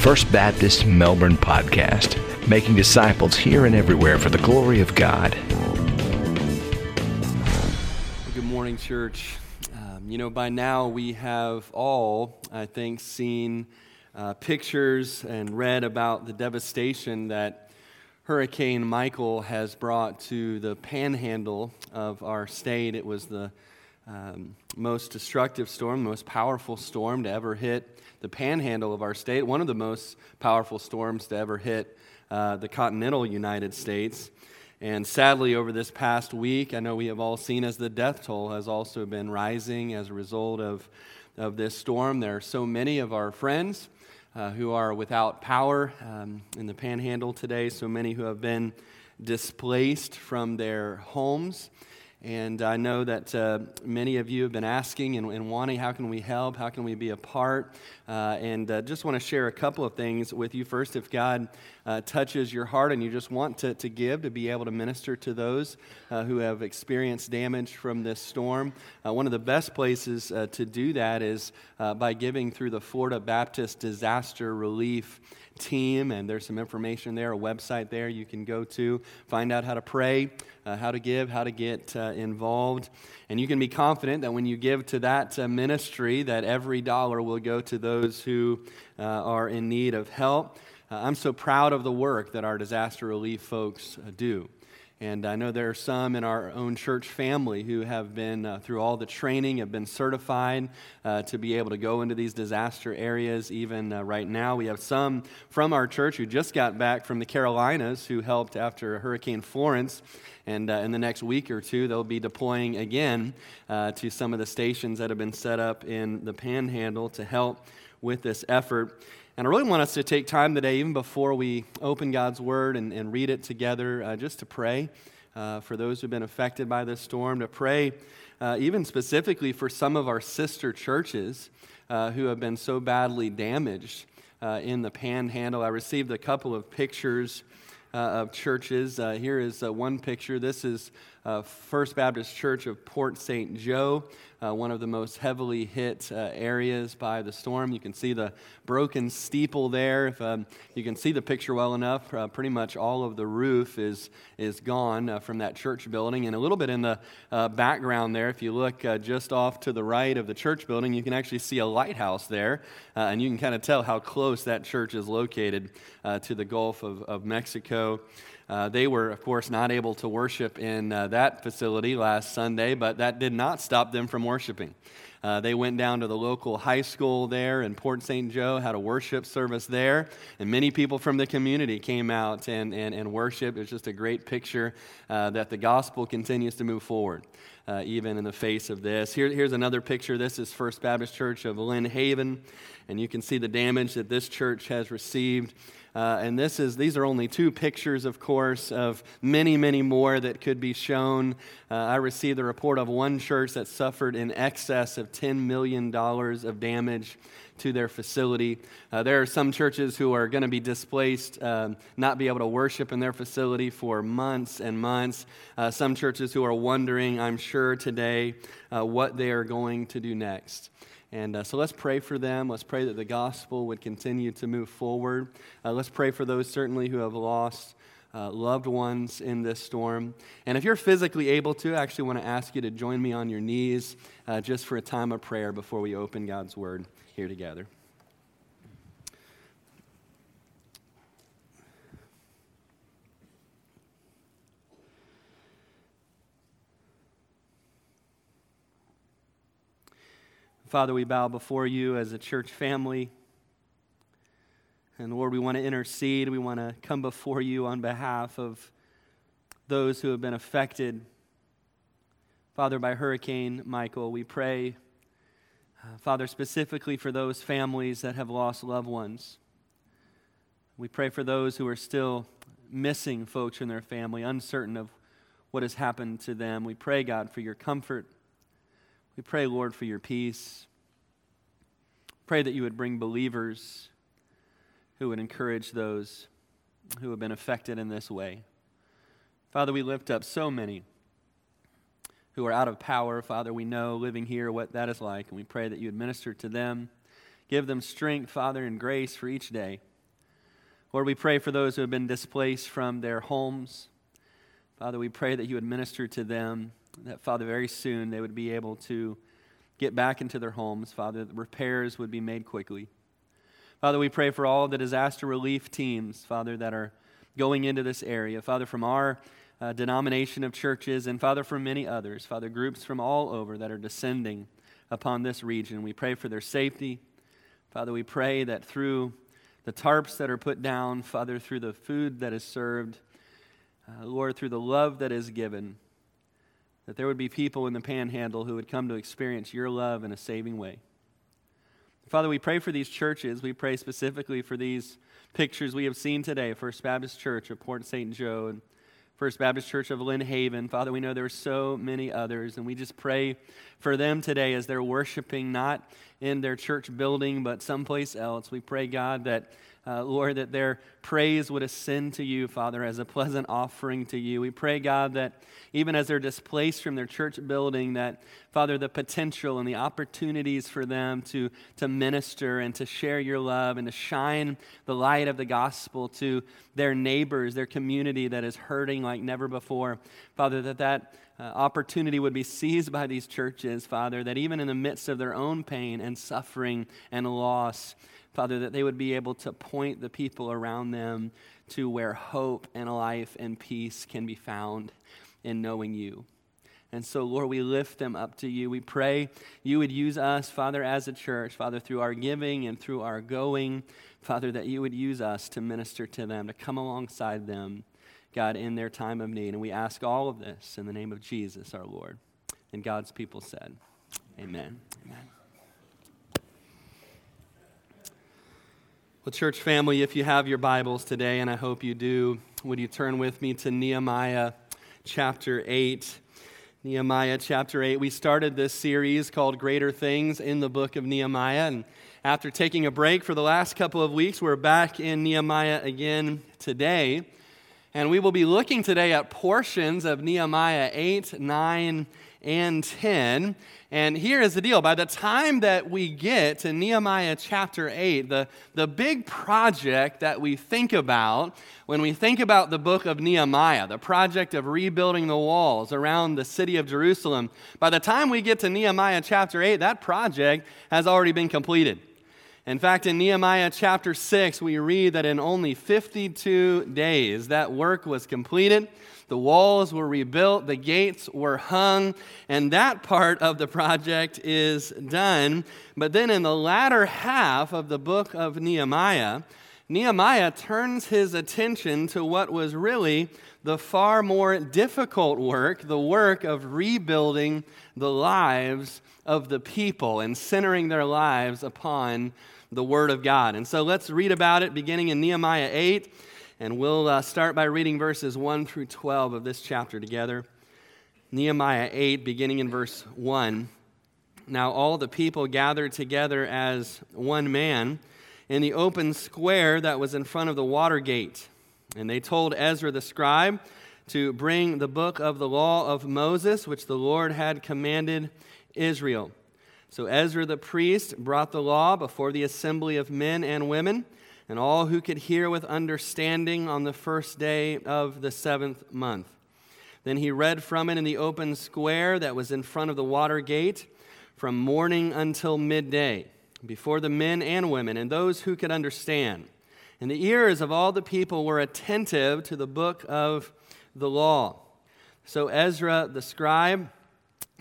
First Baptist Melbourne podcast, making disciples here and everywhere for the glory of God. Good morning, church. Um, you know, by now we have all, I think, seen uh, pictures and read about the devastation that Hurricane Michael has brought to the panhandle of our state. It was the um, most destructive storm, the most powerful storm to ever hit the panhandle of our state, one of the most powerful storms to ever hit uh, the continental United States. And sadly, over this past week, I know we have all seen as the death toll has also been rising as a result of, of this storm. There are so many of our friends uh, who are without power um, in the panhandle today, so many who have been displaced from their homes. And I know that uh, many of you have been asking and, and, wanting, how can we help? How can we be a part? Uh, and uh, just want to share a couple of things with you. First, if God uh, touches your heart and you just want to, to give, to be able to minister to those uh, who have experienced damage from this storm, uh, one of the best places to do that is by giving through the Florida Baptist Disaster Relief team, and there's some information there, a website there you can go to, find out how to pray, uh, how to give, how to get uh, involved. And you can be confident that when you give to that uh, ministry, that every dollar will go to those who uh, are in need of help. Uh, I'm so proud of the work that our disaster relief folks uh, do. And I know there are some in our own church family who have been uh, through all the training, have been certified uh, to be able to go into these disaster areas. Even uh, right now, we have some from our church who just got back from the Carolinas who helped after Hurricane Florence. And uh, in the next week or two, they'll be deploying again uh, to some of the stations that have been set up in the panhandle to help with this effort. And I really want us to take time today, even before we open God's Word and, and read it together, uh, just to pray uh, for those who've been affected by this storm, to pray uh, even specifically for some of our sister churches uh, who have been so badly damaged uh, in the panhandle. I received a couple of pictures. Uh, of churches. here is one picture. This is First Baptist Church of Port St. Joe uh, one of the most heavily hit uh, areas by the storm. You can see the broken steeple there. If um, you can see the picture well enough, uh, pretty much all of the roof is, is gone uh, from that church building. And a little bit in the uh, background there, if you look uh, just off to the right of the church building, you can actually see a lighthouse there. and you can kind of tell how close that church is located to the Gulf of, of Mexico. Uh, they were, of course, not able to worship in uh, that facility last Sunday, but that did not stop them from worshiping. Uh, they went down to the local high school there in Port St. Joe, had a worship service there, and many people from the community came out and, and, and worshiped. It was just a great picture uh, that the gospel continues to move forward. Uh, even in the face of this. Here, here's another picture. This is First Baptist Church of Lynn Haven, and you can see the damage that this church has received. Uh, and this is, these are only two pictures, of course, of many, many more that could be shown. Uh, I received the report of one church that suffered in excess of $10 million of damage to their facility. Uh, there are some churches who are going to be displaced, um, not be able to worship in their facility for months and months. Uh, some churches who are wondering, I'm sure, today uh, what they are going to do next. And uh, so let's pray for them. Let's pray that the gospel would continue to move forward. Uh, let's pray for those certainly who have lost uh, loved ones in this storm. And if you're physically able to, I actually want to ask you to join me on your knees uh, just for a time of prayer before we open God's word here together. Father, we bow before you as a church family. And Lord, we want to intercede. We want to come before you on behalf of those who have been affected, Father, by Hurricane Michael. We pray, uh, Father, specifically for those families that have lost loved ones. We pray for those who are still missing folks in their family, uncertain of what has happened to them. We pray, God, for your comfort. We pray, Lord, for your peace. Pray that you would bring believers who would encourage those who have been affected in this way. Father, we lift up so many who are out of power. Father, we know living here what that is like, and we pray that you administer to them. Give them strength, Father, and grace for each day. Lord, we pray for those who have been displaced from their homes. Father, we pray that you would minister to them, that, Father, very soon they would be able to get back into their homes. Father, that repairs would be made quickly. Father, we pray for all the disaster relief teams, Father, that are going into this area. Father, from our uh, denomination of churches, and Father, from many others, Father, groups from all over that are descending upon this region. We pray for their safety. Father, we pray that through the tarps that are put down, Father, through the food that is served, uh, Lord, through the love that is given, that there would be people in the panhandle who would come to experience your love in a saving way. Father, we pray for these churches. We pray specifically for these pictures we have seen today First Baptist Church of Port St. Joe and First Baptist Church of Lynn Haven. Father, we know there are so many others, and we just pray for them today as they're worshiping not in their church building, but someplace else. We pray, God, that uh, Lord, that their praise would ascend to you, Father, as a pleasant offering to you. We pray, God, that even as they're displaced from their church building, that, Father, the potential and the opportunities for them to, to minister and to share your love and to shine the light of the gospel to their neighbors, their community that is hurting like never before, Father, that that uh, opportunity would be seized by these churches, Father, that even in the midst of their own pain and suffering and loss, Father, that they would be able to point the people around them to where hope and life and peace can be found in knowing you. And so, Lord, we lift them up to you. We pray you would use us, Father, as a church, Father, through our giving and through our going, Father, that you would use us to minister to them, to come alongside them, God, in their time of need. And we ask all of this in the name of Jesus, our Lord. And God's people said, Amen. Amen. Well, church family, if you have your Bibles today, and I hope you do, would you turn with me to Nehemiah chapter 8? Nehemiah chapter 8. We started this series called Greater Things in the book of Nehemiah. And after taking a break for the last couple of weeks, we're back in Nehemiah again today. And we will be looking today at portions of Nehemiah 8, 9, and 10. And here is the deal by the time that we get to Nehemiah chapter 8, the, the big project that we think about when we think about the book of Nehemiah, the project of rebuilding the walls around the city of Jerusalem, by the time we get to Nehemiah chapter 8, that project has already been completed. In fact, in Nehemiah chapter 6, we read that in only 52 days that work was completed. The walls were rebuilt, the gates were hung, and that part of the project is done. But then in the latter half of the book of Nehemiah, Nehemiah turns his attention to what was really the far more difficult work, the work of rebuilding the lives of the people and centering their lives upon the Word of God. And so let's read about it beginning in Nehemiah 8. And we'll uh, start by reading verses 1 through 12 of this chapter together. Nehemiah 8, beginning in verse 1. Now all the people gathered together as one man in the open square that was in front of the water gate. And they told Ezra the scribe to bring the book of the law of Moses, which the Lord had commanded Israel. So Ezra the priest brought the law before the assembly of men and women and all who could hear with understanding on the first day of the seventh month. Then he read from it in the open square that was in front of the water gate from morning until midday, before the men and women and those who could understand. And the ears of all the people were attentive to the book of the law. So Ezra the scribe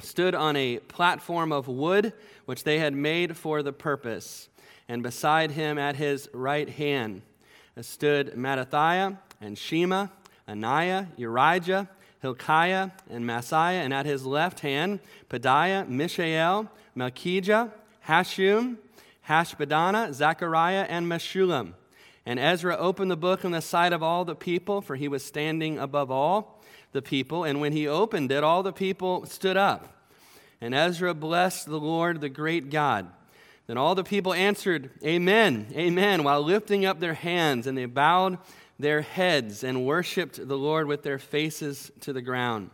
stood on a platform of wood which they had made for the purpose. And beside him at his right hand stood Mattithiah and Shema, Ananiah, Urijah, Hilkiah, and Maaseiah, and at his left hand Pedaiah, Mishael, Malchijah, Hashum, Hashbadana, Zechariah, and Meshullam. And Ezra opened the book in the sight of all the people, for he was standing above all the people. And when he opened it, all the people stood up. And Ezra blessed the Lord, the great God. Then all the people answered, Amen, Amen, while lifting up their hands, and they bowed their heads and worshiped the Lord with their faces to the ground.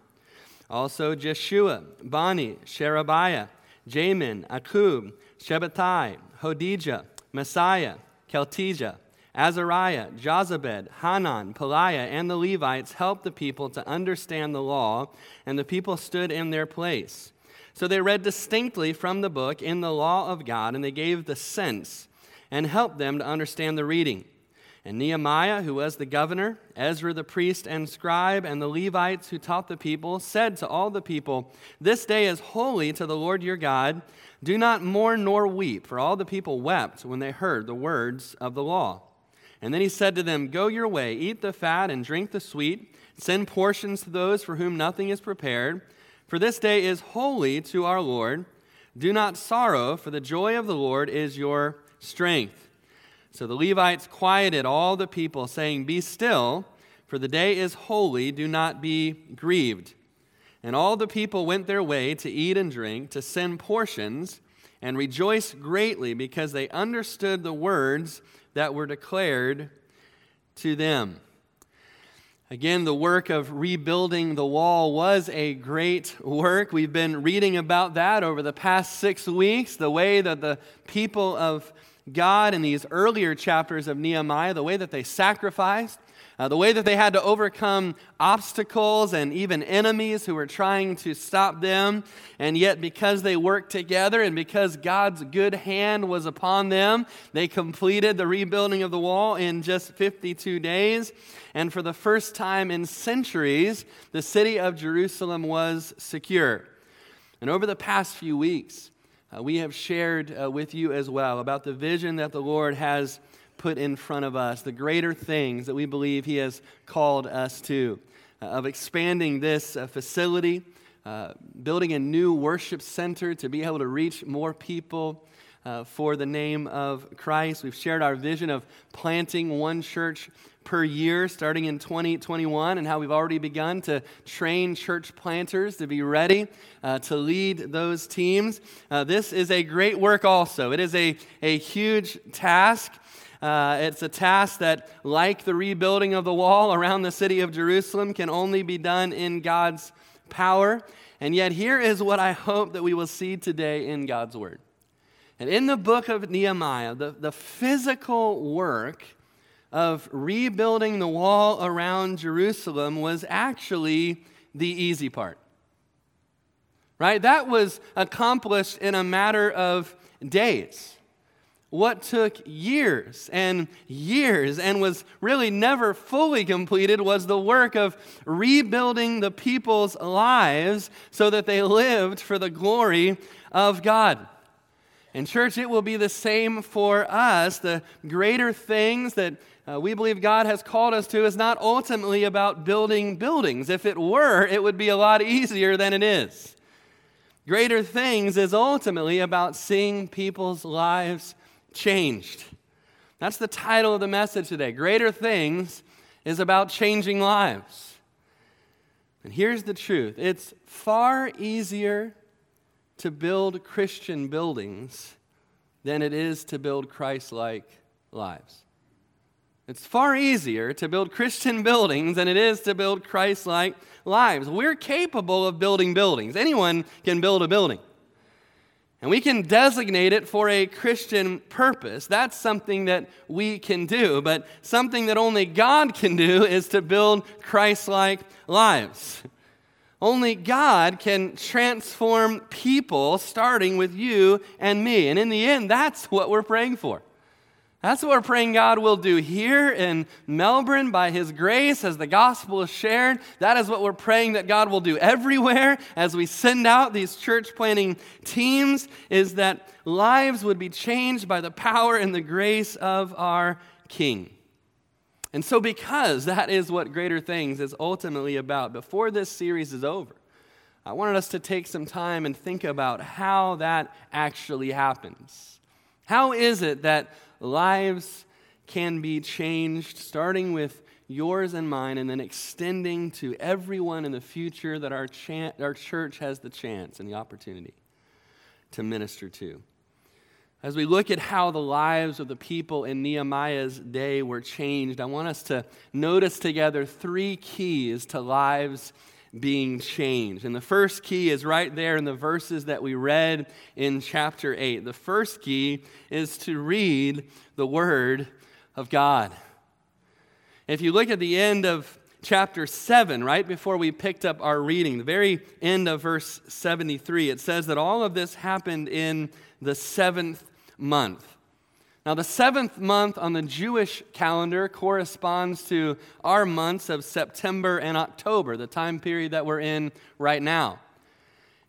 Also Jeshua, Bani, Sherebiah, Jamin, Akkub, Shabbethai, Hodijah, Maaseiah, Keltijah, Azariah, Jozabad, Hanan, Pelaiah, and the Levites helped the people to understand the law, and the people stood in their place. So they read distinctly from the book in the law of God, and they gave the sense and helped them to understand the reading. And Nehemiah, who was the governor, Ezra the priest and scribe, and the Levites who taught the people, said to all the people, This day is holy to the Lord your God. Do not mourn nor weep, for all the people wept when they heard the words of the law. And then he said to them, Go your way, eat the fat and drink the sweet, send portions to those for whom nothing is prepared. For this day is holy to our Lord. Do not sorrow, for the joy of the Lord is your strength. So the Levites quieted all the people, saying, Be still, for the day is holy, do not be grieved. And all the people went their way to eat and drink, to send portions, and rejoice greatly because they understood the words that were declared to them. Again, the work of rebuilding the wall was a great work. We've been reading about that over the past six weeks, the way that the people of God in these earlier chapters of Nehemiah, the way that they sacrificed, uh, the way that they had to overcome obstacles and even enemies who were trying to stop them. And yet, because they worked together and because God's good hand was upon them, they completed the rebuilding of the wall in just 52 days. And for the first time in centuries, the city of Jerusalem was secure. And over the past few weeks, uh, we have shared uh, with you as well about the vision that the Lord has put in front of us, the greater things that we believe He has called us to, uh, of expanding this uh, facility, uh, building a new worship center to be able to reach more people. Uh, for the name of Christ. We've shared our vision of planting one church per year starting in 2021 and how we've already begun to train church planters to be ready uh, to lead those teams. Uh, this is a great work, also. It is a, a huge task. Uh, it's a task that, like the rebuilding of the wall around the city of Jerusalem, can only be done in God's power. And yet, here is what I hope that we will see today in God's Word. And in the book of Nehemiah, the, the physical work of rebuilding the wall around Jerusalem was actually the easy part. Right? That was accomplished in a matter of days. What took years and years and was really never fully completed was the work of rebuilding the people's lives so that they lived for the glory of God. And, church, it will be the same for us. The greater things that uh, we believe God has called us to is not ultimately about building buildings. If it were, it would be a lot easier than it is. Greater things is ultimately about seeing people's lives changed. That's the title of the message today. Greater things is about changing lives. And here's the truth it's far easier to build Christian buildings than it is to build Christ like lives. It's far easier to build Christian buildings than it is to build Christ like lives. We're capable of building buildings. Anyone can build a building. And we can designate it for a Christian purpose. That's something that we can do. But something that only God can do is to build Christ like lives. Only God can transform people, starting with you and me. And in the end, that's what we're praying for. That's what we're praying God will do here in Melbourne by His grace as the gospel is shared. That is what we're praying that God will do everywhere as we send out these church planting teams, is that lives would be changed by the power and the grace of our King. And so, because that is what Greater Things is ultimately about, before this series is over, I wanted us to take some time and think about how that actually happens. How is it that lives can be changed, starting with yours and mine, and then extending to everyone in the future that our, our church has the chance and the opportunity to minister to. As we look at how the lives of the people in Nehemiah's day were changed, I want us to notice together three keys to lives being changed. And the first key is right there in the verses that we read in chapter 8. The first key is to read the Word of God. If you look at the end of chapter 7, right before we picked up our reading, the very end of verse 73, it says that all of this happened in the seventh month. Now, the seventh month on the Jewish calendar corresponds to our months of September and October, the time period that we're in right now.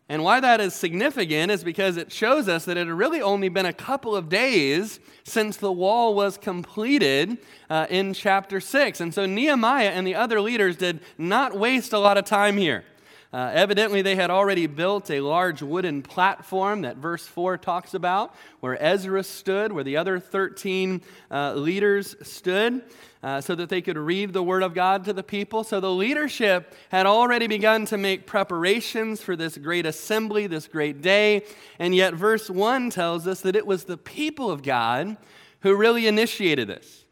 And why that is significant is because it shows us that it had really only been a couple of days since the wall was completed uh, in chapter 6. And so Nehemiah and the other leaders did not waste a lot of time here. Uh, evidently, they had already built a large wooden platform that verse 4 talks about, where Ezra stood, where the other 13 uh, leaders stood, uh, so that they could read the Word of God to the people. So the leadership had already begun to make preparations for this great assembly, this great day. And yet, verse 1 tells us that it was the people of God who really initiated this.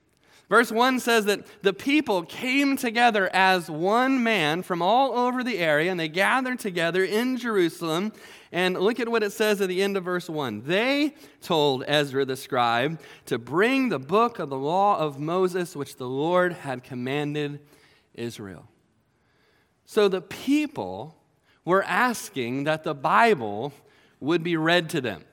Verse 1 says that the people came together as one man from all over the area, and they gathered together in Jerusalem. And look at what it says at the end of verse 1. They told Ezra the scribe to bring the book of the law of Moses, which the Lord had commanded Israel. So the people were asking that the Bible would be read to them.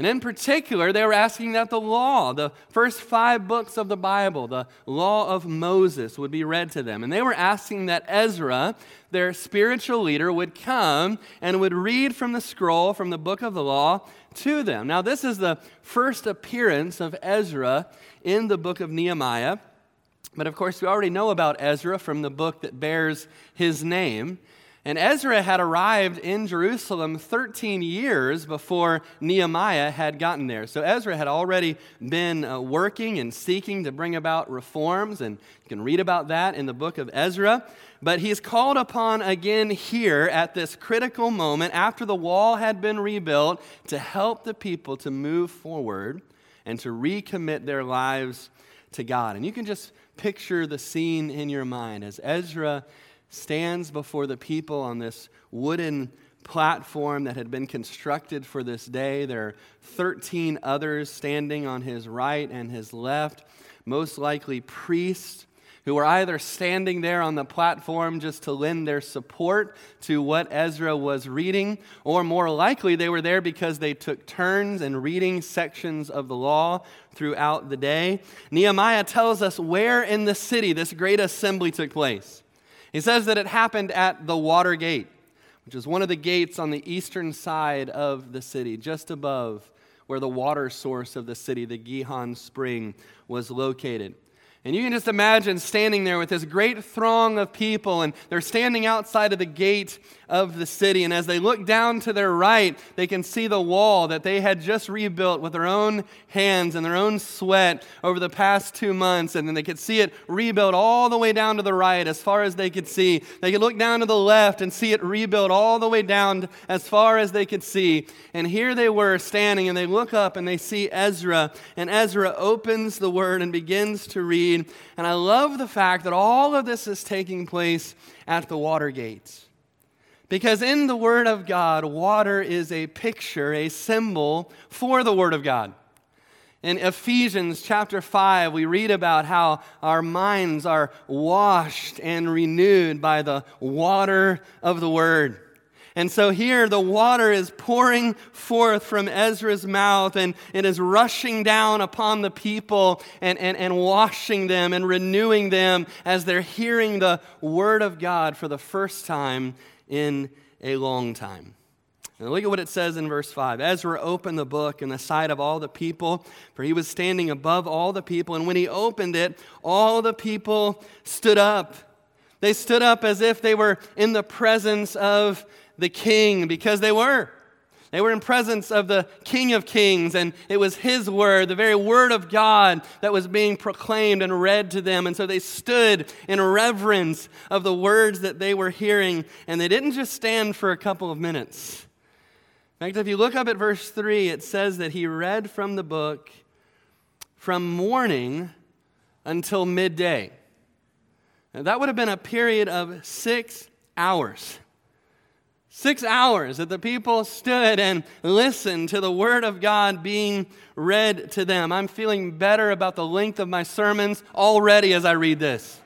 And in particular, they were asking that the law, the first five books of the Bible, the law of Moses, would be read to them. And they were asking that Ezra, their spiritual leader, would come and would read from the scroll, from the book of the law, to them. Now, this is the first appearance of Ezra in the book of Nehemiah. But of course, we already know about Ezra from the book that bears his name. And Ezra had arrived in Jerusalem 13 years before Nehemiah had gotten there. So Ezra had already been uh, working and seeking to bring about reforms, and you can read about that in the book of Ezra. But he's called upon again here at this critical moment after the wall had been rebuilt to help the people to move forward and to recommit their lives to God. And you can just picture the scene in your mind as Ezra stands before the people on this wooden platform that had been constructed for this day. There are 13 others standing on his right and his left, most likely priests who were either standing there on the platform just to lend their support to what Ezra was reading, or more likely they were there because they took turns in reading sections of the law throughout the day. Nehemiah tells us where in the city this great assembly took place. He says that it happened at the Water Gate, which is one of the gates on the eastern side of the city, just above where the water source of the city, the Gihon Spring, was located. And you can just imagine standing there with this great throng of people, and they're standing outside of the gate of the city. And as they look down to their right, they can see the wall that they had just rebuilt with their own hands and their own sweat over the past two months. And then they could see it rebuilt all the way down to the right as far as they could see. They could look down to the left and see it rebuilt all the way down as far as they could see. And here they were standing, and they look up and they see Ezra. And Ezra opens the word and begins to read. And I love the fact that all of this is taking place at the water gates. Because in the Word of God, water is a picture, a symbol for the Word of God. In Ephesians chapter 5, we read about how our minds are washed and renewed by the water of the Word. And so here the water is pouring forth from Ezra's mouth and it is rushing down upon the people and, and, and washing them and renewing them as they're hearing the Word of God for the first time in a long time. And look at what it says in verse 5. Ezra opened the book in the sight of all the people, for he was standing above all the people. And when he opened it, all the people stood up. They stood up as if they were in the presence of the king, because they were. They were in presence of the King of Kings, and it was his word, the very word of God, that was being proclaimed and read to them. And so they stood in reverence of the words that they were hearing, and they didn't just stand for a couple of minutes. In fact, if you look up at verse 3, it says that he read from the book from morning until midday. Now, that would have been a period of six hours. Six hours that the people stood and listened to the Word of God being read to them. I'm feeling better about the length of my sermons already as I read this.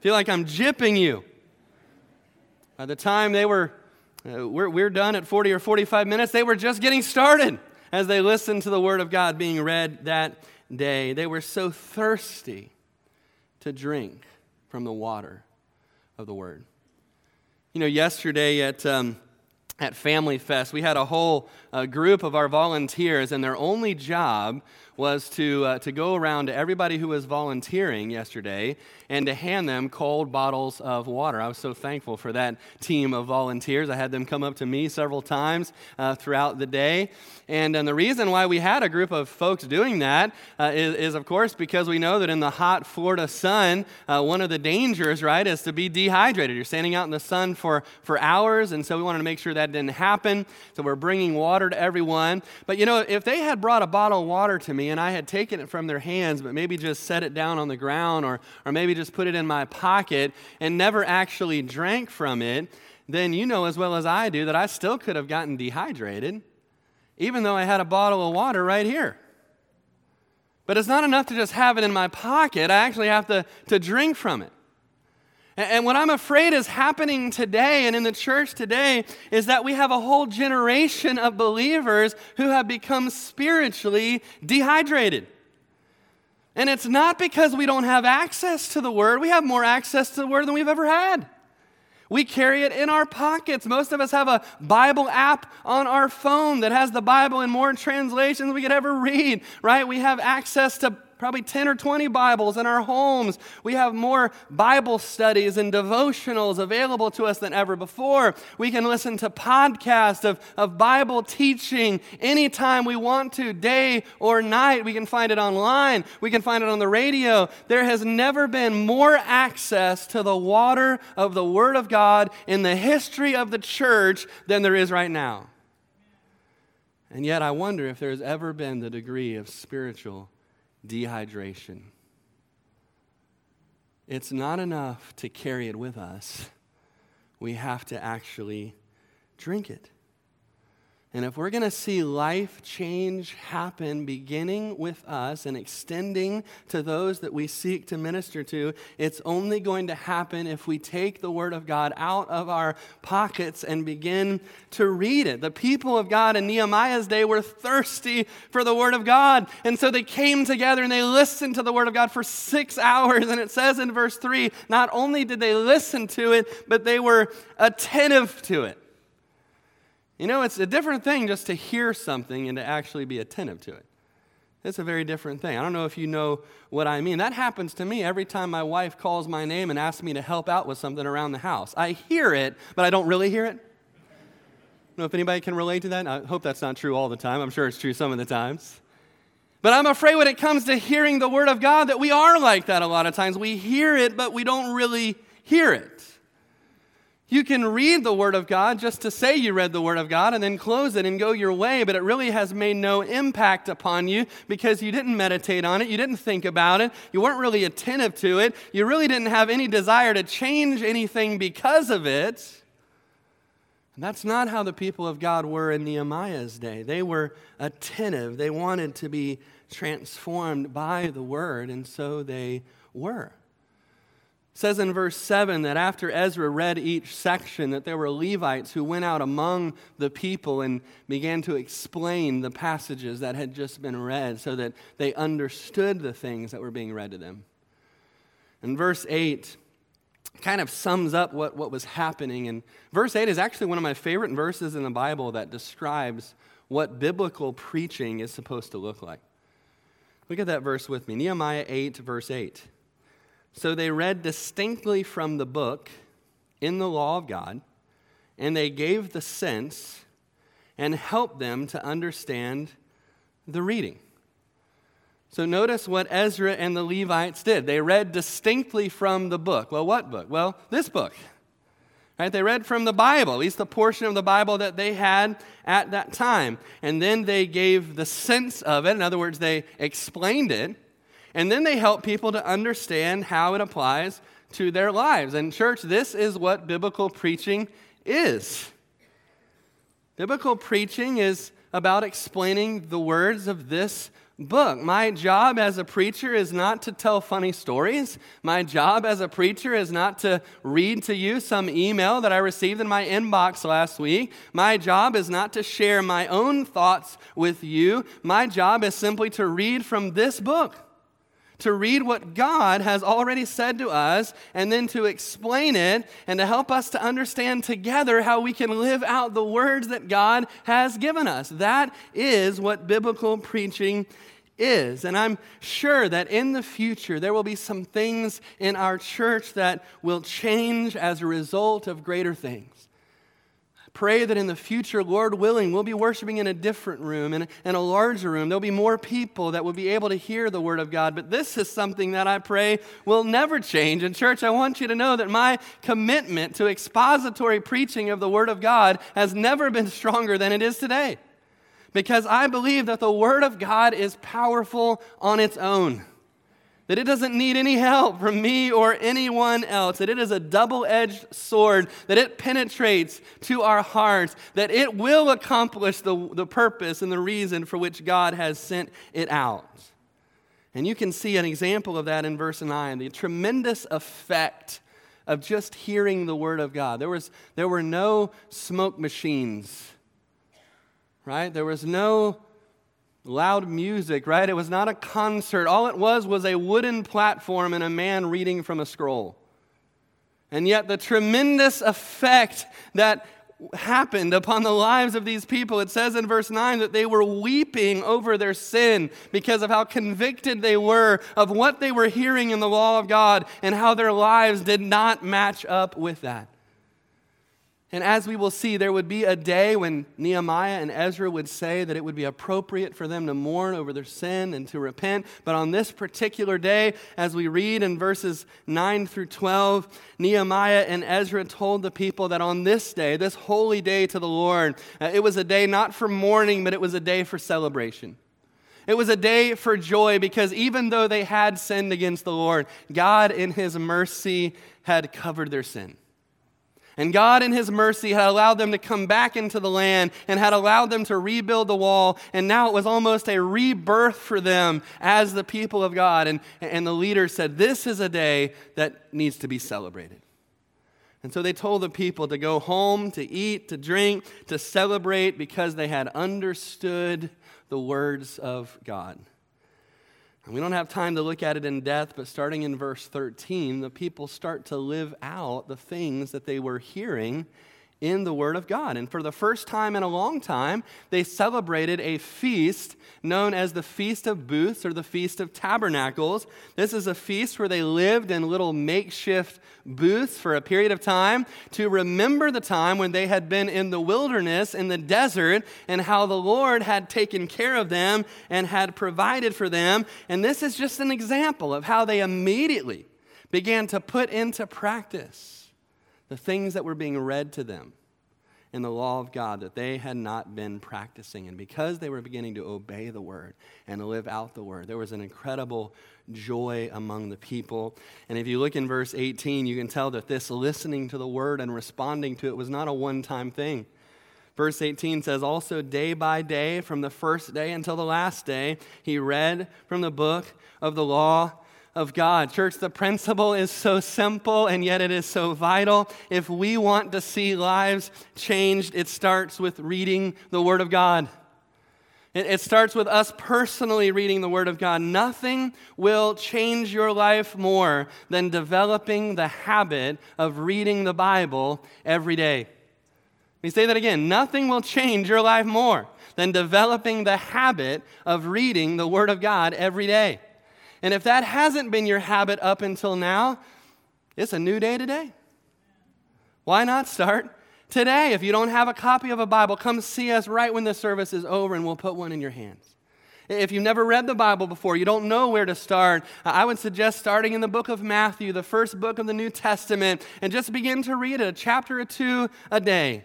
I feel like I'm jipping you. By the time they were, uh, we're, we're done at 40 or 45 minutes, they were just getting started as they listened to the Word of God being read that day. They were so thirsty to drink from the water of the Word. You know, yesterday at, um, at Family Fest, we had a whole uh, group of our volunteers, and their only job was to, uh, to go around to everybody who was volunteering yesterday and to hand them cold bottles of water. I was so thankful for that team of volunteers. I had them come up to me several times uh, throughout the day. And, and the reason why we had a group of folks doing that uh, is, is, of course, because we know that in the hot Florida sun, uh, one of the dangers, right, is to be dehydrated. You're standing out in the sun for, for hours, and so we wanted to make sure that didn't happen. So we're bringing water to everyone. But you know, if they had brought a bottle of water to me and I had taken it from their hands, but maybe just set it down on the ground or, or maybe just put it in my pocket and never actually drank from it, then you know as well as I do that I still could have gotten dehydrated, even though I had a bottle of water right here. But it's not enough to just have it in my pocket, I actually have to, to drink from it. And what I'm afraid is happening today and in the church today is that we have a whole generation of believers who have become spiritually dehydrated. And it's not because we don't have access to the Word, we have more access to the Word than we've ever had. We carry it in our pockets. Most of us have a Bible app on our phone that has the Bible in more translations we could ever read, right? We have access to probably 10 or 20 Bibles in our homes. We have more Bible studies and devotionals available to us than ever before. We can listen to podcasts of, of Bible teaching anytime we want to, day or night. We can find it online, we can find it on the radio. There has never been more access to the water of the Word of God in the history of the church than there is right now. And yet, I wonder if there's ever been the degree of spiritual dehydration. It's not enough to carry it with us, we have to actually drink it. And if we're going to see life change happen beginning with us and extending to those that we seek to minister to, it's only going to happen if we take the Word of God out of our pockets and begin to read it. The people of God in Nehemiah's day were thirsty for the Word of God. And so they came together and they listened to the Word of God for six hours. And it says in verse 3 not only did they listen to it, but they were attentive to it. You know, it's a different thing just to hear something and to actually be attentive to it. It's a very different thing. I don't know if you know what I mean. That happens to me every time my wife calls my name and asks me to help out with something around the house. I hear it, but I don't really hear it. I don't know if anybody can relate to that. I hope that's not true all the time. I'm sure it's true some of the times. But I'm afraid when it comes to hearing the Word of God that we are like that a lot of times. We hear it, but we don't really hear it. You can read the Word of God just to say you read the Word of God and then close it and go your way, but it really has made no impact upon you because you didn't meditate on it, you didn't think about it, you weren't really attentive to it, you really didn't have any desire to change anything because of it. And that's not how the people of God were in Nehemiah's day. They were attentive, they wanted to be transformed by the Word, and so they were says in verse 7 that after Ezra read each section that there were Levites who went out among the people and began to explain the passages that had just been read so that they understood the things that were being read to them. And verse 8 kind of sums up what, what was happening. And verse 8 is actually one of my favorite verses in the Bible that describes what biblical preaching is supposed to look like. Look at that verse with me Nehemiah 8, verse 8. So they read distinctly from the book in the law of God, and they gave the sense and helped them to understand the reading. So notice what Ezra and the Levites did. They read distinctly from the book. Well, what book? Well, this book. Right? They read from the Bible, at least the portion of the Bible that they had at that time. And then they gave the sense of it. In other words, they explained it. And then they help people to understand how it applies to their lives. And, church, this is what biblical preaching is. Biblical preaching is about explaining the words of this book. My job as a preacher is not to tell funny stories. My job as a preacher is not to read to you some email that I received in my inbox last week. My job is not to share my own thoughts with you. My job is simply to read from this book to read what God has already said to us and then to explain it and to help us to understand together how we can live out the words that God has given us. That is what biblical preaching is. And I'm sure that in the future there will be some things in our church that will change as a result of greater things pray that in the future, Lord willing, we'll be worshiping in a different room, in in a larger room. There'll be more people that will be able to hear the Word of God. But this is something that I pray will never change. And, church, I want you to know that my commitment to expository preaching of the Word of God has never been stronger than it is today. Because I believe that the Word of God is powerful on its own that it doesn't need any help from me or anyone else, that it is a double edged sword, that it penetrates to our hearts, that it will accomplish the, the purpose and the reason for which God has sent it out. And you can see an example of that in verse 9 the tremendous effect of just hearing the word of God. There, was, there were no smoke machines, right? There was no loud music, right? It was not a concert. All it was was a wooden platform and a man reading from a scroll. And yet, the tremendous effect that happened upon the lives of these people. It says in verse 9 that they were weeping over their sin because of how convicted they were of what they were hearing in the law of God and how their lives did not match up with that. And as we will see, there would be a day when Nehemiah and Ezra would say that it would be appropriate for them to mourn over their sin and to repent. But on this particular day, as we read in verses 9 through 12, Nehemiah and Ezra told the people that on this day, this holy day to the Lord, uh, it was a day not for mourning, but it was a day for celebration. It was a day for joy because even though they had sinned against the Lord, God in His mercy had covered their sin. And God, in His mercy, had allowed them to come back into the land and had allowed them to rebuild the wall. And now it was almost a rebirth for them as the people of God. And, and the leader said, This is a day that needs to be celebrated. And so they told the people to go home, to eat, to drink, to celebrate because they had understood the words of God. And we don't have time to look at it in depth, but starting in verse 13, the people start to live out the things that they were hearing in the Word of God. And for the first time in a long time, they celebrated a feast known as the Feast of Booths or the Feast of Tabernacles. This is a feast where they lived in little makeshift booths for a period of time to remember the time when they had been in the wilderness, in the desert, and how the Lord had taken care of them and had provided for them. And this is just an example of how they immediately began to put into practice the things that were being read to them in the law of God that they had not been practicing. And because they were beginning to obey the word and to live out the word, there was an incredible joy among the people. And if you look in verse 18, you can tell that this listening to the word and responding to it was not a one time thing. Verse 18 says, Also, day by day, from the first day until the last day, he read from the book of the law of God. Church, the principle is so simple and yet it is so vital. If we want to see lives changed, it starts with reading the Word of God. It, starts with us personally reading the Word of God. Nothing will change your life more than developing the habit of reading the Bible every day. Let me say that again. Nothing will change your life more than developing the habit of reading the Word of God every day. And if that hasn't been your habit up until now, it's a new day today. Why not start today? If you don't have a copy of a Bible, come see us right when the service is over and we'll put one in your hands. If you've never read the Bible before, you don't know where to start, I would suggest starting in the book of Matthew, the first book of the New Testament, and just begin to read it, a chapter or two a day.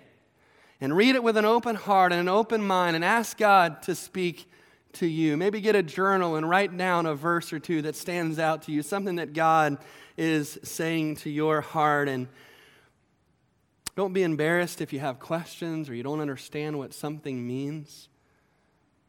And read it with an open heart and an open mind and ask God to speak to you. Maybe get a journal and write down a verse or two that stands out to you, something that God is saying to your heart. And Don't be embarrassed if you have questions or you don't understand what something means.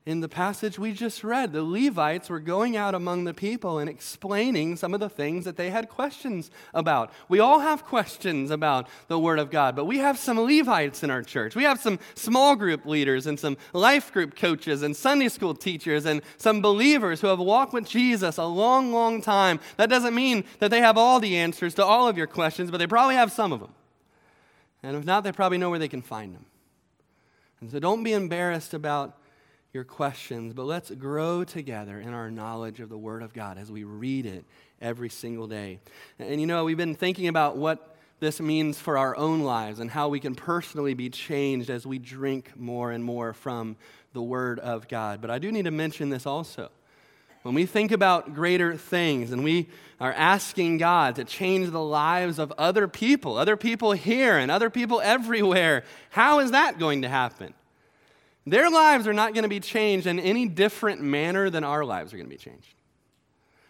In the passage we just read, the Levites were going out among the people and explaining some of the things that they had questions about. We all have questions about the Word of God, but we have some Levites in our church. We have some small group leaders and some life group coaches and Sunday school teachers and some believers who have walked with Jesus a long, long time. That doesn't mean that they have all the answers to all of your questions, but they probably have some of them. And if not, they probably know where they can find them. And so don't be embarrassed about your questions, but let's grow together in our knowledge of the Word of God as we read it every single day. And you know, we've been thinking about what this means for our own lives and how we can personally be changed as we drink more and more from the Word of God. But I do need to mention this also. When we think about greater things and we are asking God to change the lives of other people, other people here and other people everywhere, how is that going to happen? Their lives are not going to be changed in any different manner than our lives are going to be changed.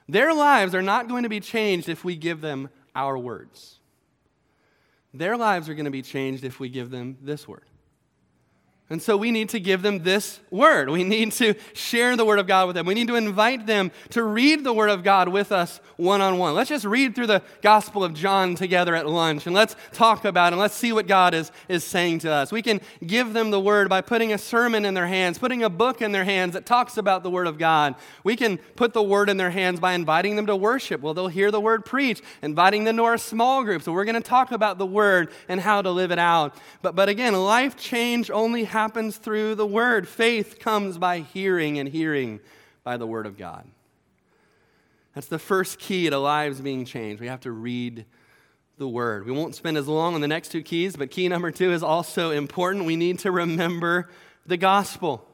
Their lives are not going to be changed if we give them our words. Their lives are going to be changed if we give them this word. And so we need to give them this word. We need to share the word of God with them. We need to invite them to read the word of God with us one on one. Let's just read through the Gospel of John together at lunch and let's talk about it and let's see what God is, is saying to us. We can give them the word by putting a sermon in their hands, putting a book in their hands that talks about the word of God. We can put the word in their hands by inviting them to worship. Well, they'll hear the word preached, inviting them to our small group. So we're going to talk about the word and how to live it out. But, but again, life change only happens happens through the Word. Faith comes by hearing, and hearing by the Word of God. That's the first key to lives being changed. We have to read the Word. We won't spend as long on the next two keys, but key number two is also important. We need to remember the gospel.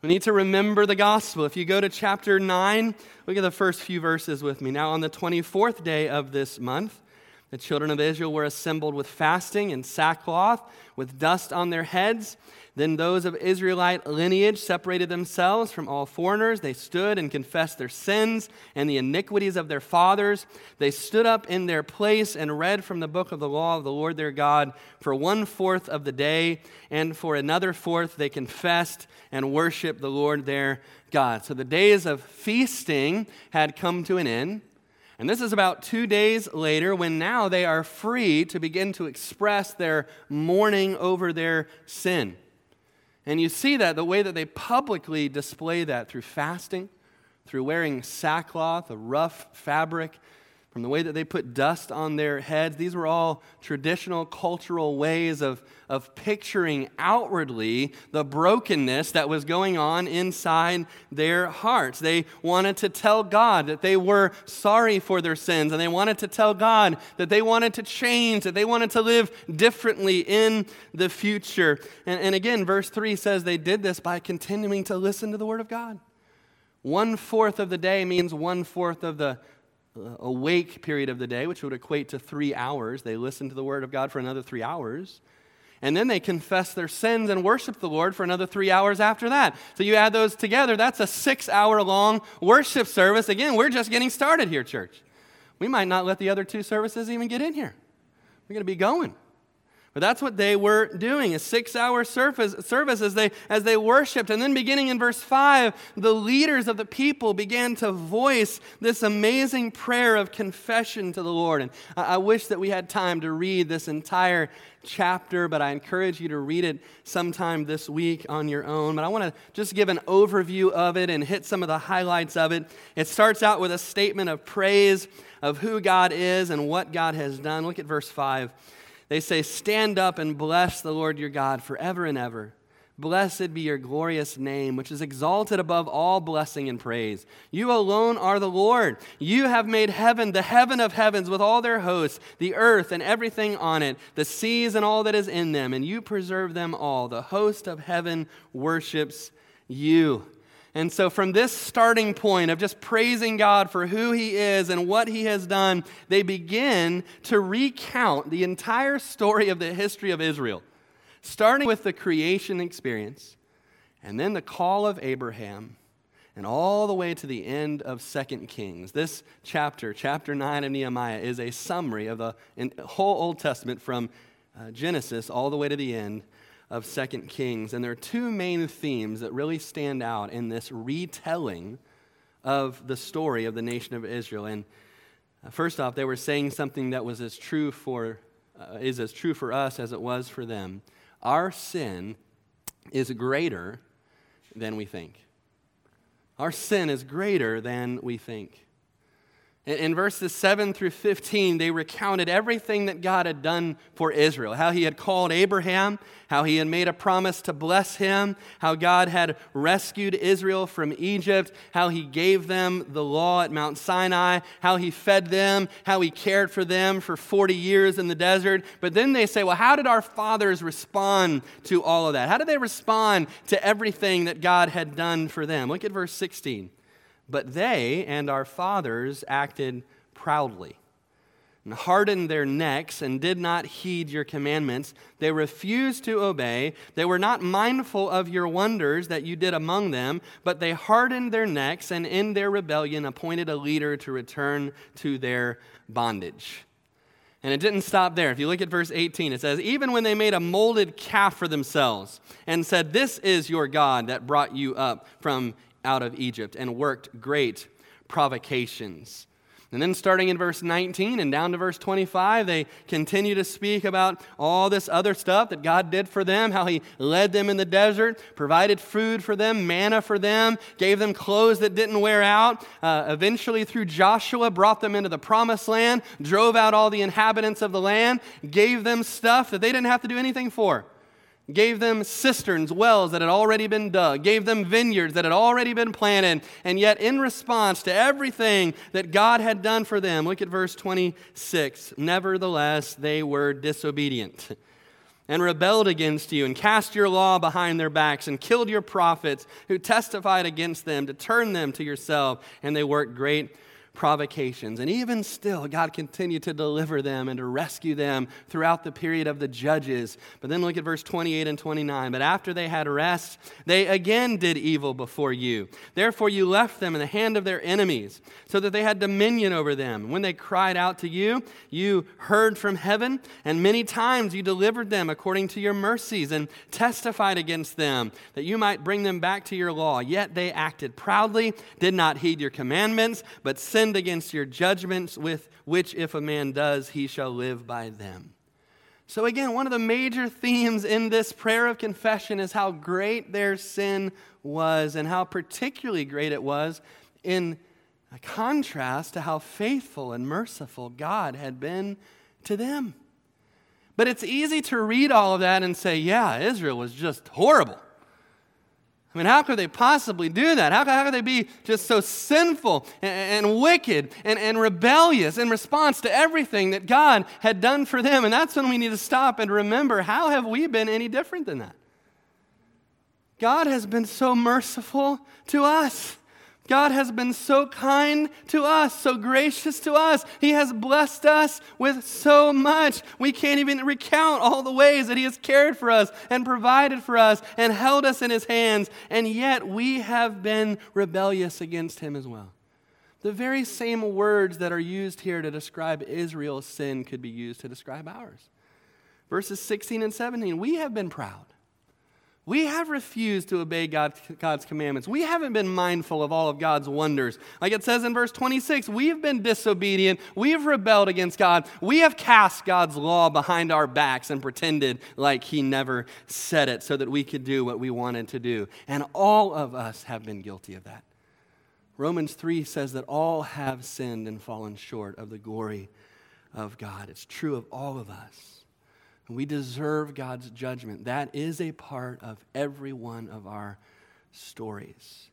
We need to remember the gospel. If you go to chapter 9, look at the first few verses with me. Now, on the 24th day of this month, the children of Israel were assembled with fasting and sackcloth, with dust on their heads. Then those of Israelite lineage separated themselves from all foreigners. They stood and confessed their sins and the iniquities of their fathers. They stood up in their place and read from the book of the law of the Lord their God for one fourth of the day, and for another fourth they confessed and worshiped the Lord their God. So the days of feasting had come to an end. And this is about two days later when now they are free to begin to express their mourning over their sin. And you see that the way that they publicly display that through fasting, through wearing sackcloth, a rough fabric, from the way that they put dust on their heads. These were all traditional cultural ways of, of picturing outwardly the brokenness that was going on inside their hearts. They wanted to tell God that they were sorry for their sins, and they wanted to tell God that they wanted to change, that they wanted to live differently in the future. And, and again, verse 3 says they did this by continuing to listen to the Word of God. One fourth of the day means one fourth of the awake period of the day, which would equate to three hours. They listen to the Word of God for another three hours. And then they confess their sins and worship the Lord for another three hours after that. So you add those together, that's a six hour long worship service. Again, we're just getting started here, church. We might not let the other two services even get in here. We're going to be going. But that's what they were doing, a six hour service, service as, they, as they worshiped. And then, beginning in verse 5, the leaders of the people began to voice this amazing prayer of confession to the Lord. And I, I wish that we had time to read this entire chapter, but I encourage you to read it sometime this week on your own. But I want to just give an overview of it and hit some of the highlights of it. It starts out with a statement of praise of who God is and what God has done. Look at verse 5. They say, Stand up and bless the Lord your God forever and ever. Blessed be your glorious name, which is exalted above all blessing and praise. You alone are the Lord. You have made heaven, the heaven of heavens, with all their hosts, the earth and everything on it, the seas and all that is in them, and you preserve them all. The host of heaven worships you. And so, from this starting point of just praising God for who He is and what He has done, they begin to recount the entire story of the history of Israel, starting with the creation experience, and then the call of Abraham, and all the way to the end of Second Kings. This chapter, chapter 9 of Nehemiah, is a summary of the whole Old Testament from uh, Genesis all the way to the end of Second Kings. And there are two main themes that really stand out in this retelling of the story of the nation of Israel. And uh, first off, they were saying something that was as true for, uh, is as true for us as it was for them. Our sin is greater than we think. Our sin is greater than we think. In verses 7 through 15, they recounted everything that God had done for Israel how he had called Abraham, how he had made a promise to bless him, how God had rescued Israel from Egypt, how he gave them the law at Mount Sinai, how he fed them, how he cared for them for 40 years in the desert. But then they say, well, how did our fathers respond to all of that? How did they respond to everything that God had done for them? Look at verse 16. But they and our fathers acted proudly and hardened their necks and did not heed your commandments. They refused to obey. They were not mindful of your wonders that you did among them, but they hardened their necks and in their rebellion appointed a leader to return to their bondage. And it didn't stop there. If you look at verse 18, it says, Even when they made a molded calf for themselves and said, This is your God that brought you up from out of Egypt and worked great provocations. And then, starting in verse 19 and down to verse 25, they continue to speak about all this other stuff that God did for them, how He led them in the desert, provided food for them, manna for them, gave them clothes that didn't wear out, uh, eventually, through Joshua, brought them into the promised land, drove out all the inhabitants of the land, gave them stuff that they didn't have to do anything for gave them cisterns, wells that had already been dug, gave them vineyards that had already been planted, and yet in response to everything that God had done for them, look at verse 26. Nevertheless, they were disobedient and rebelled against you and cast your law behind their backs and killed your prophets who testified against them to turn them to yourself, and they worked great provocations. And even still, God continued to deliver them and to rescue them throughout the period of the judges. But then look at verse 28 and 29. But after they had rest, they again did evil before you. Therefore, you left them in the hand of their enemies, so that they had dominion over them. When they cried out to you, you heard from heaven, and many times you delivered them according to your mercies and testified against them, that you might bring them back to your law. Yet they acted proudly, did not heed your commandments, but sinned against your judgments, with which if a man does, he shall live by them. So, again, one of the major themes in this prayer of confession is how great their sin was and how particularly great it was in contrast to how faithful and merciful God had been to them. But it's easy to read all of that and say, yeah, Israel was just horrible. I mean, how could they possibly do that? How, how could they be just so sinful and, and wicked and, and rebellious in response to everything that God had done for them? And that's when we need to stop and remember how have we been any different than that? God has been so merciful to us. God has been so kind to us, so gracious to us. He has blessed us with so much. We can't even recount all the ways that He has cared for us and provided for us and held us in His hands, and yet we have been rebellious against Him as well. The very same words that are used here to describe Israel's sin could be used to describe ours. Verses 16 and 17 We have been proud. We have refused to obey God, God's commandments. We haven't been mindful of all of God's wonders. Like it says in verse 26, we've been disobedient. We've rebelled against God. We have cast God's law behind our backs and pretended like He never said it so that we could do what we wanted to do. And all of us have been guilty of that. Romans 3 says that all have sinned and fallen short of the glory of God. It's true of all of us. We deserve God's judgment. That is a part of every one of our stories.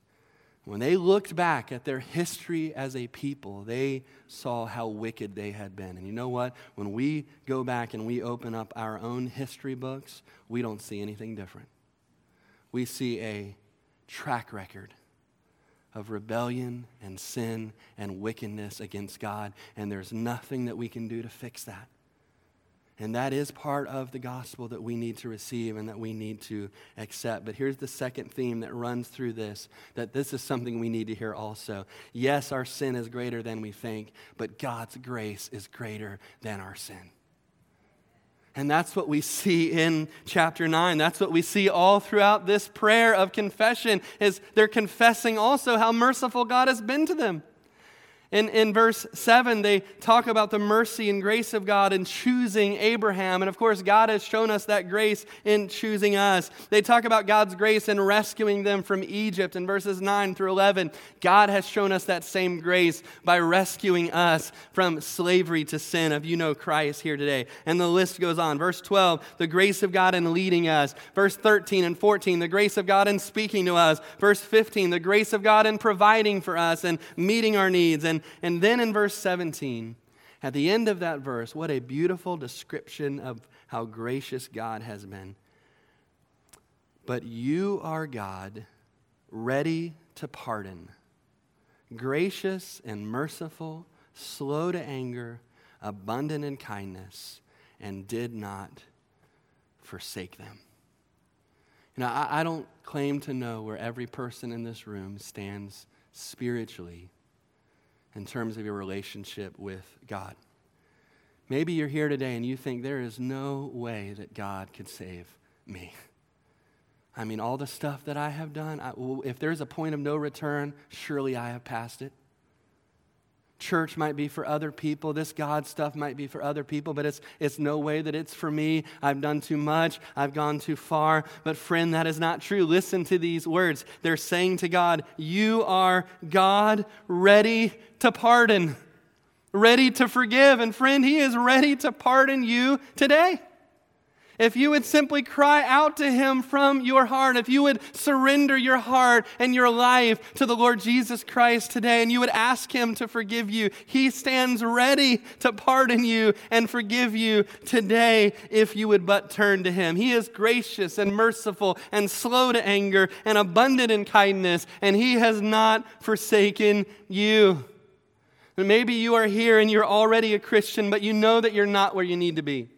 When they looked back at their history as a people, they saw how wicked they had been. And you know what? When we go back and we open up our own history books, we don't see anything different. We see a track record of rebellion and sin and wickedness against God, and there's nothing that we can do to fix that. And that is part of the gospel that we need to receive and that we need to accept. But here's the second theme that runs through this that this is something we need to hear also. Yes, our sin is greater than we think, but God's grace is greater than our sin. And that's what we see in chapter 9. That's what we see all throughout this prayer of confession is they're confessing also how merciful God has been to them. In, in verse 7, they talk about the mercy and grace of God in choosing Abraham. And of course, God has shown us that grace in choosing us. They talk about God's grace in rescuing them from Egypt in verses 9 through 11. God has shown us that same grace by rescuing us from slavery to sin. of you know Christ here today. And the list goes on. Verse 12, the grace of God in leading us. Verse 13 and 14, the grace of God in speaking to us. Verse 15, the grace of God in providing for us and meeting our needs. And and then in verse 17, at the end of that verse, what a beautiful description of how gracious God has been. But you are God, ready to pardon, gracious and merciful, slow to anger, abundant in kindness, and did not forsake them. You know, I, I don't claim to know where every person in this room stands spiritually in terms of your relationship with God. Maybe you're here today and you think there is no way that God could save me. I mean, all the stuff that I have done, I, if there's a point of no return, surely I have passed it church might be for other people. This God stuff might be for other people, but it's, it's no way that it's for me. I've done too much. I've gone too far. But, friend, that is not true. Listen to these words. They're saying to God, You are God ready to pardon, ready to forgive. And, friend, He is ready to pardon you today. If you would simply cry out to Him from your heart, if you would surrender your heart and your life to the Lord Jesus Christ today, and you would ask Him to forgive you, He stands ready to pardon you and forgive you today if you would but turn to Him. He is gracious and merciful and slow to anger and abundant in kindness, and He has not forsaken you. maybe you are here and you're already a Christian, but you know that you're not where you need to be.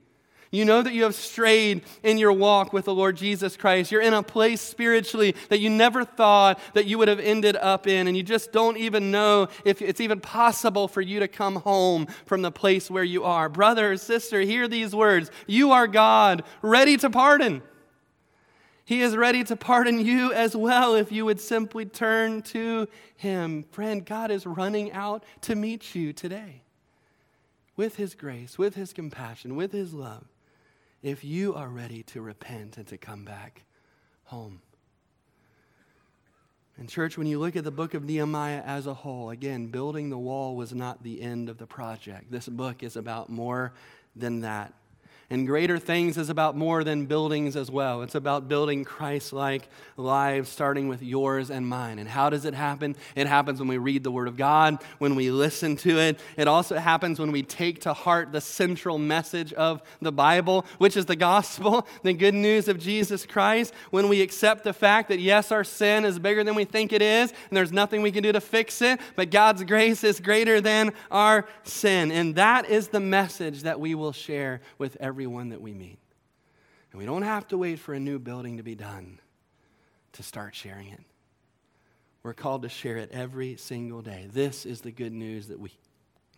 You know that you have strayed in your walk with the Lord Jesus Christ. You're in a place spiritually that you never thought that you would have ended up in, and you just don't even know if it's even possible for you to come home from the place where you are. Brother or sister, hear these words You are God, ready to pardon. He is ready to pardon you as well if you would simply turn to Him. Friend, God is running out to meet you today with His grace, with His compassion, with His love if you are ready to repent and to come back home. And, church, when you look at the book of Nehemiah as a whole, again, building the wall was not the end of the project. This book is about more than that. And greater things is about more than buildings as well. It's about building Christ like lives, starting with yours and mine. And how does it happen? It happens when we read the Word of God, when we listen to it. It also happens when we take to heart the central message of the Bible, which is the gospel, the good news of Jesus Christ. When we accept the fact that, yes, our sin is bigger than we think it is, and there's nothing we can do to fix it, but God's grace is greater than our sin. And that is the message that we will share with everyone everyone that we meet. And we don't have to wait for a new building to be done to start sharing it. We're called to share it every single day. This is the good news that we,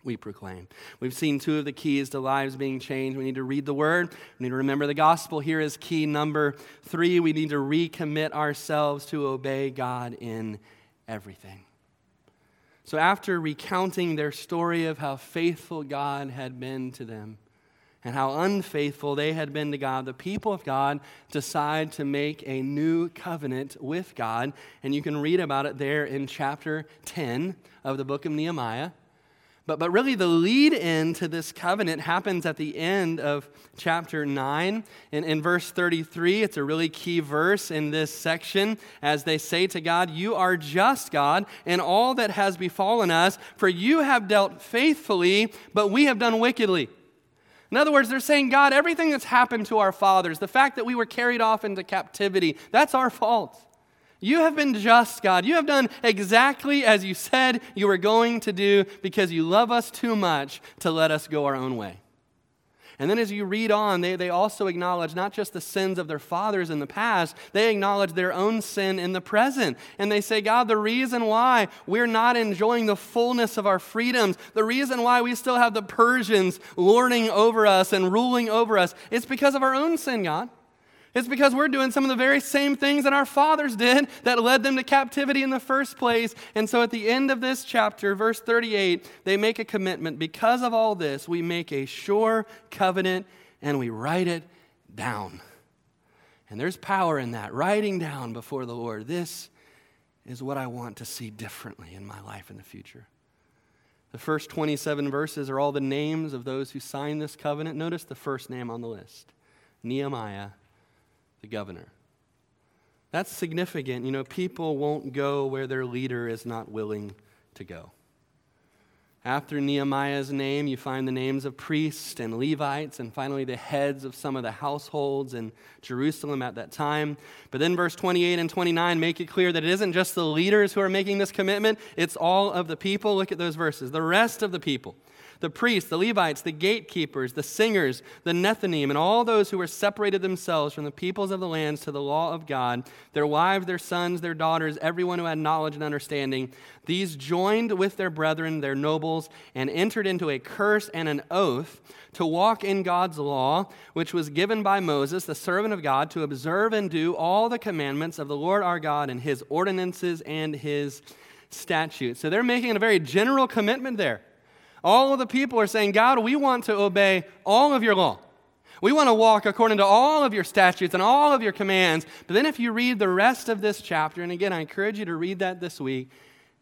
we proclaim. We've seen two of the keys to lives being changed. We need to read the word, we need to remember the gospel. Here is key number three we need to recommit ourselves to obey God in everything. So, after recounting their story of how faithful God had been to them, and how unfaithful they had been to God, the people of God decide to make a new covenant with God. And you can read about it there in chapter 10 of the book of Nehemiah. But, but really, the lead in to this covenant happens at the end of chapter 9. In, in verse 33, it's a really key verse in this section as they say to God, You are just, God, in all that has befallen us, for you have dealt faithfully, but we have done wickedly. In other words, they're saying, God, everything that's happened to our fathers, the fact that we were carried off into captivity, that's our fault. You have been just, God. You have done exactly as you said you were going to do because you love us too much to let us go our own way. And then as you read on, they, they also acknowledge not just the sins of their fathers in the past, they acknowledge their own sin in the present. And they say, God, the reason why we're not enjoying the fullness of our freedoms, the reason why we still have the Persians lording over us and ruling over us, it's because of our own sin, God. It's because we're doing some of the very same things that our fathers did that led them to captivity in the first place. And so at the end of this chapter, verse 38, they make a commitment. Because of all this, we make a sure covenant and we write it down. And there's power in that, writing down before the Lord. This is what I want to see differently in my life in the future. The first 27 verses are all the names of those who signed this covenant. Notice the first name on the list Nehemiah the governor. That's significant. You know, people won't go where their leader is not willing to go. After Nehemiah's name, you find the names of priests and Levites, and finally the heads of some of the households in Jerusalem at that time. But then verse 28 and 29 make it clear that it isn't just the leaders who are making this commitment, it's all of the people. Look at those verses. The rest of the people the priests, the Levites, the gatekeepers, the singers, the Nethinim, and all those who were separated themselves from the peoples of the lands to the law of God, their wives, their sons, their daughters, everyone who had knowledge and understanding, these joined with their brethren, their nobles, and entered into a curse and an oath to walk in God's law, which was given by Moses, the servant of God, to observe and do all the commandments of the Lord our God and his ordinances and his statutes. So they're making a very general commitment there. All of the people are saying, God, we want to obey all of your law. We want to walk according to all of your statutes and all of your commands. But then, if you read the rest of this chapter, and again, I encourage you to read that this week,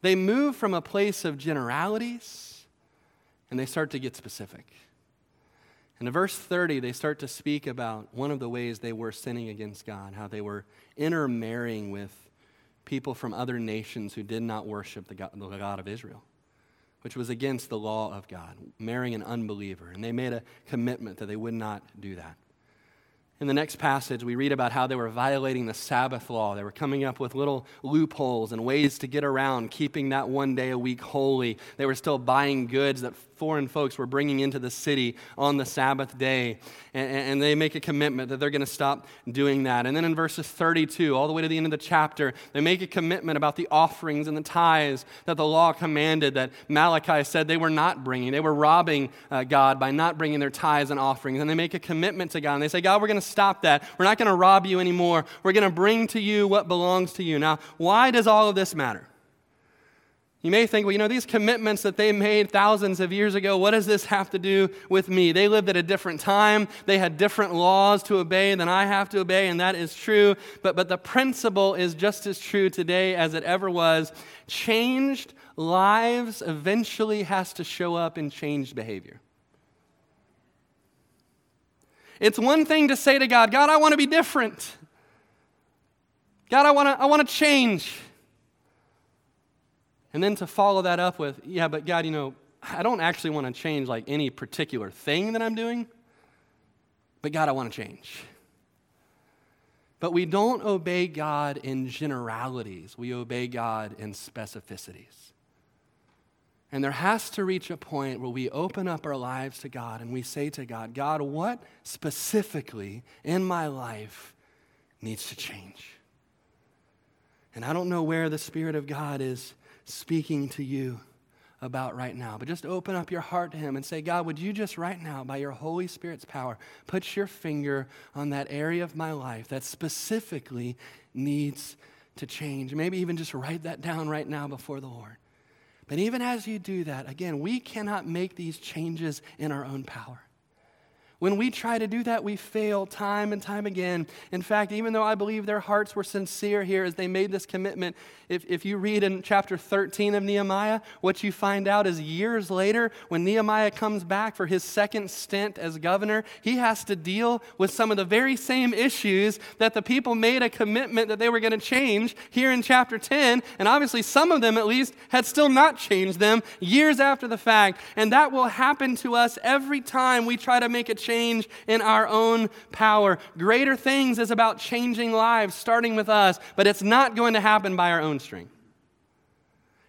they move from a place of generalities and they start to get specific. And in verse 30, they start to speak about one of the ways they were sinning against God, how they were intermarrying with people from other nations who did not worship the God, the God of Israel which was against the law of God, marrying an unbeliever. And they made a commitment that they would not do that. In the next passage, we read about how they were violating the Sabbath law. They were coming up with little loopholes and ways to get around keeping that one day a week holy. They were still buying goods that foreign folks were bringing into the city on the Sabbath day. And, and they make a commitment that they're going to stop doing that. And then in verses 32, all the way to the end of the chapter, they make a commitment about the offerings and the tithes that the law commanded that Malachi said they were not bringing. They were robbing uh, God by not bringing their tithes and offerings. And they make a commitment to God. And they say, God, we're going to stop that. We're not going to rob you anymore. We're going to bring to you what belongs to you. Now, why does all of this matter? You may think, well, you know, these commitments that they made thousands of years ago, what does this have to do with me? They lived at a different time. They had different laws to obey than I have to obey, and that is true. But, but the principle is just as true today as it ever was. Changed lives eventually has to show up in changed behavior. It's one thing to say to God, God, I want to be different. God, I want to, I want to change. And then to follow that up with, yeah, but God, you know, I don't actually want to change like any particular thing that I'm doing, but God, I want to change. But we don't obey God in generalities, we obey God in specificities. And there has to reach a point where we open up our lives to God and we say to God, God, what specifically in my life needs to change? And I don't know where the Spirit of God is speaking to you about right now. But just open up your heart to Him and say, God, would you just right now, by your Holy Spirit's power, put your finger on that area of my life that specifically needs to change? Maybe even just write that down right now before the Lord. But even as you do that, again, we cannot make these changes in our own power. When we try to do that, we fail time and time again. In fact, even though I believe their hearts were sincere here as they made this commitment, if, if you read in chapter 13 of Nehemiah, what you find out is years later, when Nehemiah comes back for his second stint as governor, he has to deal with some of the very same issues that the people made a commitment that they were going to change here in chapter 10. And obviously, some of them at least had still not changed them years after the fact. And that will happen to us every time we try to make a change in our own power. Greater things is about changing lives, starting with us, but it's not going to happen by our own strength.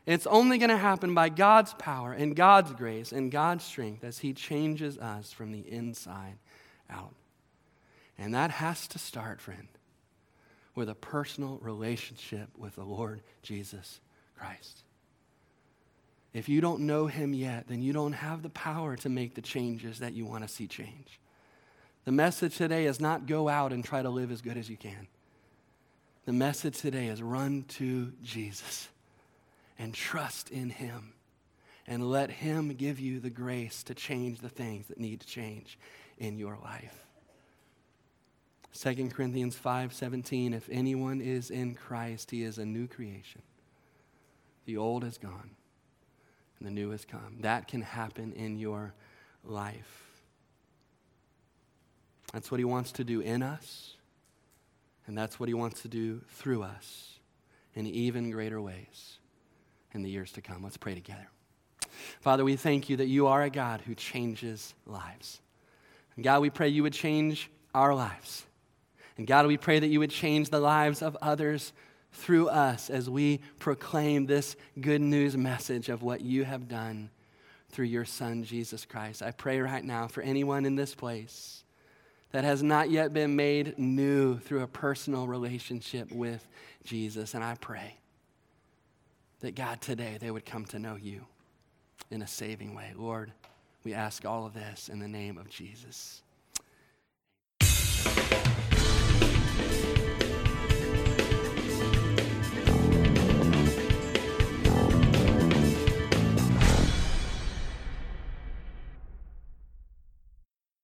It's only going to happen by God's power and God's grace and God's strength as He changes us from the inside out. And that has to start, friend, with a personal relationship with the Lord Jesus Christ. If you don't know Him yet, then you don't have the power to make the changes that you want to see change. The message today is not go out and try to live as good as you can. The message today is run to Jesus and trust in Him and let Him give you the grace to change the things that need to change in your life. 2 Corinthians 5:17 If anyone is in Christ he is a new creation. The old is gone and the new has come. That can happen in your life. That's what he wants to do in us and that's what he wants to do through us in even greater ways in the years to come. Let's pray together. Father, we thank you that you are a God who changes lives. And God, we pray you would change our lives. And God, we pray that you would change the lives of others through us as we proclaim this good news message of what you have done through your Son, Jesus Christ. I pray right now for anyone in this place that has not yet been made new through a personal relationship with Jesus. And I pray that God, today they would come to know you in a saving way. Lord, we ask all of this in the name of Jesus.